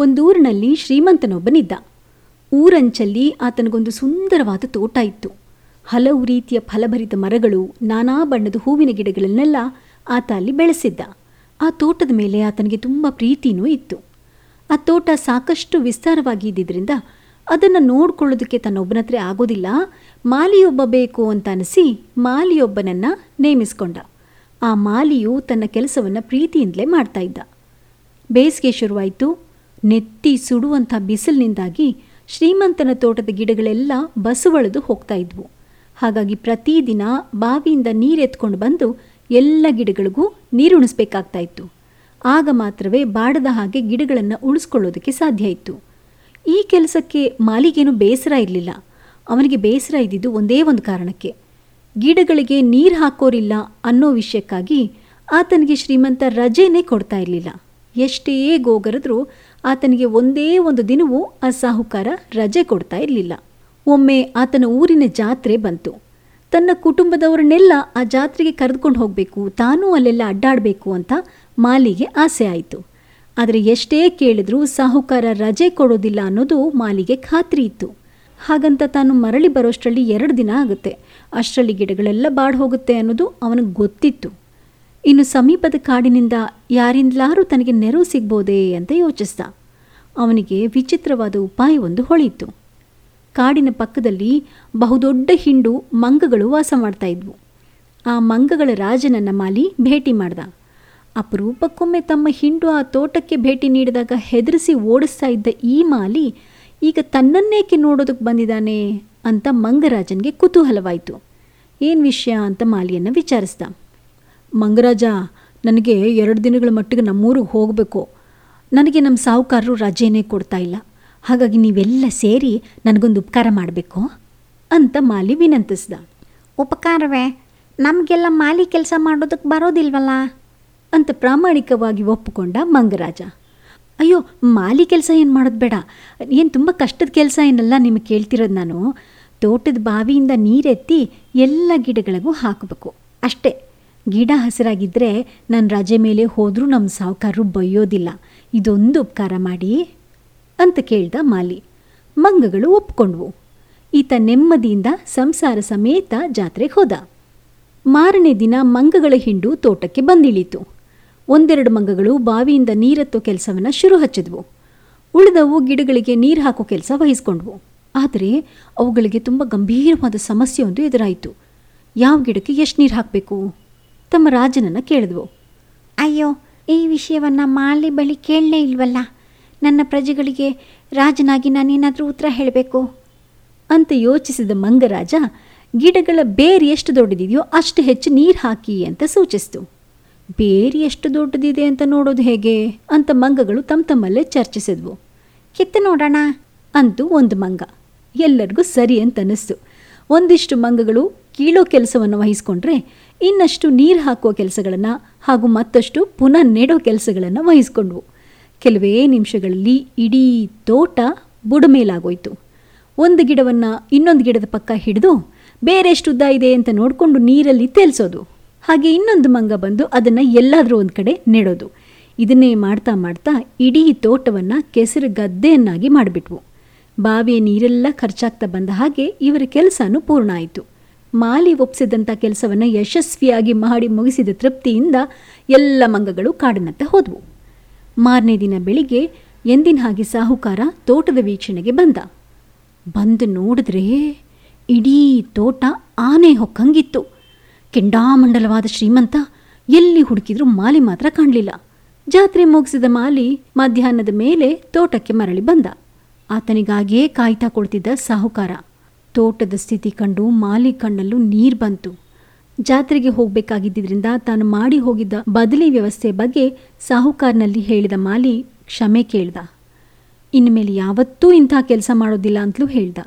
ಒಂದೂರಿನಲ್ಲಿ ಶ್ರೀಮಂತನೊಬ್ಬನಿದ್ದ. ಊರಂಚಲ್ಲಿ ಆತನಿಗೊಂದು ಸುಂದರವಾದ ತೋಟ ಇತ್ತು. ಹಲವು ರೀತಿಯ ಫಲಭರಿತ ಮರಗಳು, ನಾನಾ ಬಣ್ಣದ ಹೂವಿನ ಗಿಡಗಳನ್ನೆಲ್ಲ ಆತ ಅಲ್ಲಿ ಬೆಳೆಸಿದ್ದ. ಆ ತೋಟದ ಮೇಲೆ ಆತನಿಗೆ ತುಂಬ ಪ್ರೀತಿನೂ ಇತ್ತು. ಆ ತೋಟ ಸಾಕಷ್ಟು ವಿಸ್ತಾರವಾಗಿ ಇದ್ದಿದ್ದರಿಂದ ಅದನ್ನು ನೋಡ್ಕೊಳ್ಳೋದಕ್ಕೆ ತನ್ನೊಬ್ಬನ ಹತ್ರ ಆಗೋದಿಲ್ಲ, ಮಾಲಿಯೊಬ್ಬ ಬೇಕು ಅಂತ ಅನಿಸಿ ಮಾಲಿಯೊಬ್ಬನನ್ನು ನೇಮಿಸಿಕೊಂಡ. ಆ ಮಾಲಿಯು ತನ್ನ ಕೆಲಸವನ್ನು ಪ್ರೀತಿಯಿಂದಲೇ ಮಾಡ್ತಾ ಇದ್ದ. ಬೇಸಿಗೆ ಶುರುವಾಯಿತು. ನೆತ್ತಿ ಸುಡುವಂಥ ಬಿಸಿಲಿನಿಂದಾಗಿ ಶ್ರೀಮಂತನ ತೋಟದ ಗಿಡಗಳೆಲ್ಲ ಬಸವಳೆದು ಹೋಗ್ತಾ ಇದ್ವು. ಹಾಗಾಗಿ ಪ್ರತಿದಿನ ಬಾವಿಯಿಂದ ನೀರೆತ್ಕೊಂಡು ಬಂದು ಎಲ್ಲ ಗಿಡಗಳಿಗೂ ನೀರುಣಿಸ್ಬೇಕಾಗ್ತಾ ಇತ್ತು. ಆಗ ಮಾತ್ರವೇ ಬಾಡದ ಹಾಗೆ ಗಿಡಗಳನ್ನು ಉಳಿಸ್ಕೊಳ್ಳೋದಕ್ಕೆ ಸಾಧ್ಯ ಇತ್ತು. ಈ ಕೆಲಸಕ್ಕೆ ಮಾಲಿಗೇನು ಬೇಸರ ಇರಲಿಲ್ಲ. ಅವನಿಗೆ ಬೇಸರ ಇದ್ದಿದ್ದು ಒಂದೇ ಒಂದು ಕಾರಣಕ್ಕೆ. ಗಿಡಗಳಿಗೆ ನೀರು ಹಾಕೋರಿಲ್ಲ ಅನ್ನೋ ವಿಷಯಕ್ಕಾಗಿ ಆತನಿಗೆ ಶ್ರೀಮಂತ ರಜೆನೇ ಕೊಡ್ತಾ ಇರಲಿಲ್ಲ. ಎಷ್ಟೇ ಗೋಗರೆದ್ರೂ ಆತನಿಗೆ ಒಂದೇ ಒಂದು ದಿನವೂ ಆ ಸಾಹುಕಾರ ರಜೆ ಕೊಡ್ತಾ ಇರಲಿಲ್ಲ. ಒಮ್ಮೆ ಆತನ ಊರಿನ ಜಾತ್ರೆ ಬಂತು. ತನ್ನ ಕುಟುಂಬದವರನ್ನೆಲ್ಲ ಆ ಜಾತ್ರೆಗೆ ಕರೆದುಕೊಂಡು ಹೋಗಬೇಕು, ತಾನೂ ಅಲ್ಲೆಲ್ಲ ಅಡ್ಡಾಡಬೇಕು ಅಂತ ಮಾಲಿಗೆ ಆಸೆ ಆಯಿತು. ಆದರೆ ಎಷ್ಟೇ ಕೇಳಿದ್ರೂ ಸಾಹುಕಾರ ರಜೆ ಕೊಡೋದಿಲ್ಲ ಅನ್ನೋದು ಮಾಲಿಗೆ ಖಾತ್ರಿ ಇತ್ತು. ಹಾಗಂತ ತಾನು ಮರಳಿ ಬರೋಷ್ಟರಲ್ಲಿ ಎರಡು ದಿನ ಆಗುತ್ತೆ. ಅಷ್ಟರಲ್ಲಿ ಗಿಡಗಳೆಲ್ಲ ಬಾಡ್ ಹೋಗುತ್ತೆ ಅನ್ನೋದು ಅವನಿಗೆ ಗೊತ್ತಿತ್ತು. ಇನ್ನು ಸಮೀಪದ ಕಾಡಿನಿಂದ ಯಾರಿಂದಲಾರೂ ತನಗೆ ನೆರವು ಸಿಗ್ಬೋದೇ ಅಂತ ಯೋಚಿಸ್ದ. ಅವನಿಗೆ ವಿಚಿತ್ರವಾದ ಉಪಾಯವೊಂದು ಹೊಳೆಯಿತು ಕಾಡಿನ ಪಕ್ಕದಲ್ಲಿ ಬಹುದೊಡ್ಡ ಹಿಂಡು ಮಂಗಗಳು ವಾಸ ಮಾಡ್ತಾ ಇದ್ವು. ಆ ಮಂಗಗಳ ರಾಜನನ್ನ ಮಾಲಿ ಭೇಟಿ ಮಾಡ್ದ. ಅಪರೂಪಕ್ಕೊಮ್ಮೆ ತಮ್ಮ ಹಿಂಡು ಆ ತೋಟಕ್ಕೆ ಭೇಟಿ ನೀಡಿದಾಗ ಹೆದರಿಸಿ ಓಡಿಸ್ತಾ ಇದ್ದ ಈ ಮಾಲಿ ಈಗ ತನ್ನನ್ನೇಕೆ ನೋಡೋದಕ್ಕೆ ಬಂದಿದ್ದಾನೆ ಅಂತ ಮಂಗರಾಜನಿಗೆ ಕುತೂಹಲವಾಯಿತು. ಏನು ವಿಷಯ ಅಂತ ಮಾಲಿಯನ್ನು ವಿಚಾರಿಸ್ದ. ಮಂಗರಾಜ ನನಗೆ ಎರಡು ದಿನಗಳ ಮಟ್ಟಿಗೆ ನಮ್ಮೂರಿಗೆ ಹೋಗಬೇಕು. ನನಗೆ ನಮ್ಮ ಸಾಹುಕಾರರು ರಜೆನೇ ಕೊಡ್ತಾ ಇಲ್ಲ. ಹಾಗಾಗಿ ನೀವೆಲ್ಲ ಸೇರಿ ನನಗೊಂದು ಉಪಕಾರ ಮಾಡಬೇಕು ಅಂತ ಮಾಲಿ ವಿನಂತಿಸ್ದ ಉಪಕಾರವೇ? ನಮಗೆಲ್ಲ ಮಾಲಿ ಕೆಲಸ ಮಾಡೋದಕ್ಕೆ ಬರೋದಿಲ್ವಲ್ಲ? ಅಂತ ಪ್ರಾಮಾಣಿಕವಾಗಿ ಒಪ್ಪಿಕೊಂಡ ಮಂಗರಾಜ. ಅಯ್ಯೋ ಮಾಲಿ ಕೆಲಸ ಏನು ಮಾಡೋದು ಬೇಡ. ಏನು ತುಂಬ ಕಷ್ಟದ ಕೆಲಸ ಏನಲ್ಲ ನಿಮಗೆ ಕೇಳ್ತಿರೋದು ನಾನು. ತೋಟದ ಬಾವಿಯಿಂದ ನೀರೆತ್ತಿ ಎಲ್ಲ ಗಿಡಗಳಿಗೂ ಹಾಕಬೇಕು. ಅಷ್ಟೇ. ಗಿಡ ಹಸಿರಾಗಿದ್ದರೆ ನಾನು ರಜೆ ಮೇಲೆ ಹೋದರೂ ನಮ್ಮ ಸಾಹುಕಾರರು ಬೈಯೋದಿಲ್ಲ ಇದೊಂದು ಉಪಕಾರ ಮಾಡಿ ಅಂತ ಕೇಳ್ದ ಮಾಲಿ. ಮಂಗಗಳು ಒಪ್ಕೊಂಡ್ವು. ಈತ ನೆಮ್ಮದಿಯಿಂದ ಸಂಸಾರ ಸಮೇತ ಜಾತ್ರೆಗೆ ಹೋದ. ಮಾರನೇ ದಿನ ಮಂಗಗಳ ಹಿಂಡು ತೋಟಕ್ಕೆ ಬಂದಿಳಿತು. ಒಂದೆರಡು ಮಂಗಗಳು ಬಾವಿಯಿಂದ ನೀರೆತ್ತೋ ಕೆಲಸವನ್ನು ಶುರು ಹಚ್ಚಿದ್ವು. ಉಳಿದವು ಗಿಡಗಳಿಗೆ ನೀರು ಹಾಕೋ ಕೆಲಸ ವಹಿಸ್ಕೊಂಡ್ವು. ಆದರೆ ಅವುಗಳಿಗೆ ತುಂಬ ಗಂಭೀರವಾದ ಸಮಸ್ಯೆಯೊಂದು ಎದುರಾಯಿತು. ಯಾವ ಗಿಡಕ್ಕೆ ಎಷ್ಟು ನೀರು ಹಾಕಬೇಕು? ತಮ್ಮ ರಾಜನನ್ನು ಕೇಳಿದ್ವು. ಅಯ್ಯೋ, ಈ ವಿಷಯವನ್ನು ಮಾಲಿ ಬಳಿ ಕೇಳಲೇ ಇಲ್ವಲ್ಲ? ನನ್ನ ಪ್ರಜೆಗಳಿಗೆ ರಾಜನಾಗಿ ನಾನೇನಾದರೂ ಉತ್ತರ ಹೇಳಬೇಕು? ಅಂತ ಯೋಚಿಸಿದ ಮಂಗರಾಜ, ಗಿಡಗಳ ಬೇರು ಎಷ್ಟು ದೊಡ್ಡದಿದೆಯೋ ಅಷ್ಟು ಹೆಚ್ಚು ನೀರು ಹಾಕಿ ಅಂತ ಸೂಚಿಸ್ತು. ಬೇರು ಎಷ್ಟು ದೊಡ್ಡದಿದೆ ಅಂತ ನೋಡೋದು ಹೇಗೆ? ಅಂತ ಮಂಗಗಳು ತಮ್ಮ ತಮ್ಮಲ್ಲೇ ಚರ್ಚಿಸಿದ್ವು. ಕಿತ್ತು ನೋಡೋಣ ಅಂತೂ ಒಂದು ಮಂಗ. ಎಲ್ಲರಿಗೂ ಸರಿ ಅಂತ ಅನ್ನಿಸ್ತು. ಒಂದಿಷ್ಟು ಮಂಗಗಳು ಕೀಳೋ ಕೆಲಸವನ್ನು ವಹಿಸಿಕೊಂಡ್ರೆ ಇನ್ನಷ್ಟು ನೀರು ಹಾಕುವ ಕೆಲಸಗಳನ್ನು ಹಾಗೂ ಮತ್ತಷ್ಟು ಪುನಃ ನೆಡೋ ಕೆಲಸಗಳನ್ನು ವಹಿಸ್ಕೊಂಡ್ವು. ಕೆಲವೇ ನಿಮಿಷಗಳಲ್ಲಿ ಇಡೀ ತೋಟ ಬುಡಮೇಲಾಗೋಯ್ತು. ಒಂದು ಗಿಡವನ್ನು ಇನ್ನೊಂದು ಗಿಡದ ಪಕ್ಕ ಹಿಡಿದು ಬೇರೆಷ್ಟು ಉದ್ದ ಇದೆ ಅಂತ ನೋಡಿಕೊಂಡು ನೀರಲ್ಲಿ ತೇಲ್ಸೋದು. ಹಾಗೆ ಇನ್ನೊಂದು ಮಂಗ ಬಂದು ಅದನ್ನು ಎಲ್ಲಾದರೂ ಒಂದು ಕಡೆ ನೆಡೋದು. ಇದನ್ನೇ ಮಾಡ್ತಾ ಮಾಡ್ತಾ ಇಡೀ ತೋಟವನ್ನು ಕೆಸರು ಗದ್ದೆಯನ್ನಾಗಿ ಮಾಡಿಬಿಟ್ವು. ಬಾವಿಯ ನೀರೆಲ್ಲ ಖರ್ಚಾಗ್ತಾ ಬಂದ ಹಾಗೆ ಇವರ ಕೆಲಸನೂ ಪೂರ್ಣ ಆಯಿತು. ಮಾಲಿ ಒಪ್ಪಿಸಿದಂಥ ಕೆಲಸವನ್ನು ಯಶಸ್ವಿಯಾಗಿ ಮಾಡಿ ಮುಗಿಸಿದ ತೃಪ್ತಿಯಿಂದ ಎಲ್ಲ ಮಂಗಗಳು ಕಾಡಿನತ್ತ ಹೋದವು. ಮಾರನೇ ದಿನ ಬೆಳಿಗ್ಗೆ ಎಂದಿನ ಹಾಗೆ ಸಾಹುಕಾರ ತೋಟದ ವೀಕ್ಷಣೆಗೆ ಬಂದ. ಬಂದು ನೋಡಿದ್ರೆ ಇಡೀ ತೋಟ ಆನೆ ಹೊಕ್ಕಂಗಿತ್ತು. ಕೆಂಡಾಮಂಡಲವಾದ ಶ್ರೀಮಂತ ಎಲ್ಲಿ ಹುಡುಕಿದ್ರೂ ಮಾಲಿ ಮಾತ್ರ ಕಾಣಲಿಲ್ಲ. ಜಾತ್ರೆ ಮುಗಿಸಿದ ಮಾಲಿ ಮಧ್ಯಾಹ್ನದ ಮೇಲೆ ತೋಟಕ್ಕೆ ಮರಳಿ ಬಂದ. ಆತನಿಗಾಗಿಯೇ ಕಾಯ್ತಾ ಕೊಡ್ತಿದ್ದ ಸಾಹುಕಾರ. ತೋಟದ ಸ್ಥಿತಿ ಕಂಡು ಮಾಲಿ ಕಣ್ಣಲ್ಲೂ ನೀರು ಬಂತು. ಜಾತ್ರೆಗೆ ಹೋಗಬೇಕಾಗಿದ್ದರಿಂದ ತಾನು ಮಾಡಿ ಹೋಗಿದ್ದ ಬದಲಿ ವ್ಯವಸ್ಥೆ ಬಗ್ಗೆ ಸಾಹುಕಾರನಲ್ಲಿ ಹೇಳಿದ ಮಾಲಿ ಕ್ಷಮೆ ಕೇಳ್ದ. ಇನ್ಮೇಲೆ ಯಾವತ್ತೂ ಇಂಥ ಕೆಲಸ ಮಾಡೋದಿಲ್ಲ ಅಂತಲೂ ಹೇಳ್ದ.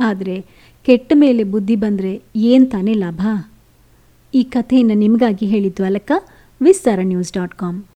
ಆದರೆ ಕೆಟ್ಟ ಮೇಲೆ ಬುದ್ಧಿ ಬಂದರೆ ಏನು ತಾನೇ ಲಾಭ? ಈ ಕಥೆಯನ್ನು ನಿಮಗಾಗಿ ಹೇಳಿದ್ದು ಅಲಕ್ಕ ವಿಸ್ತಾರ ನ್ಯೂಸ್ ಡಾಟ್ ಕಾಮ್.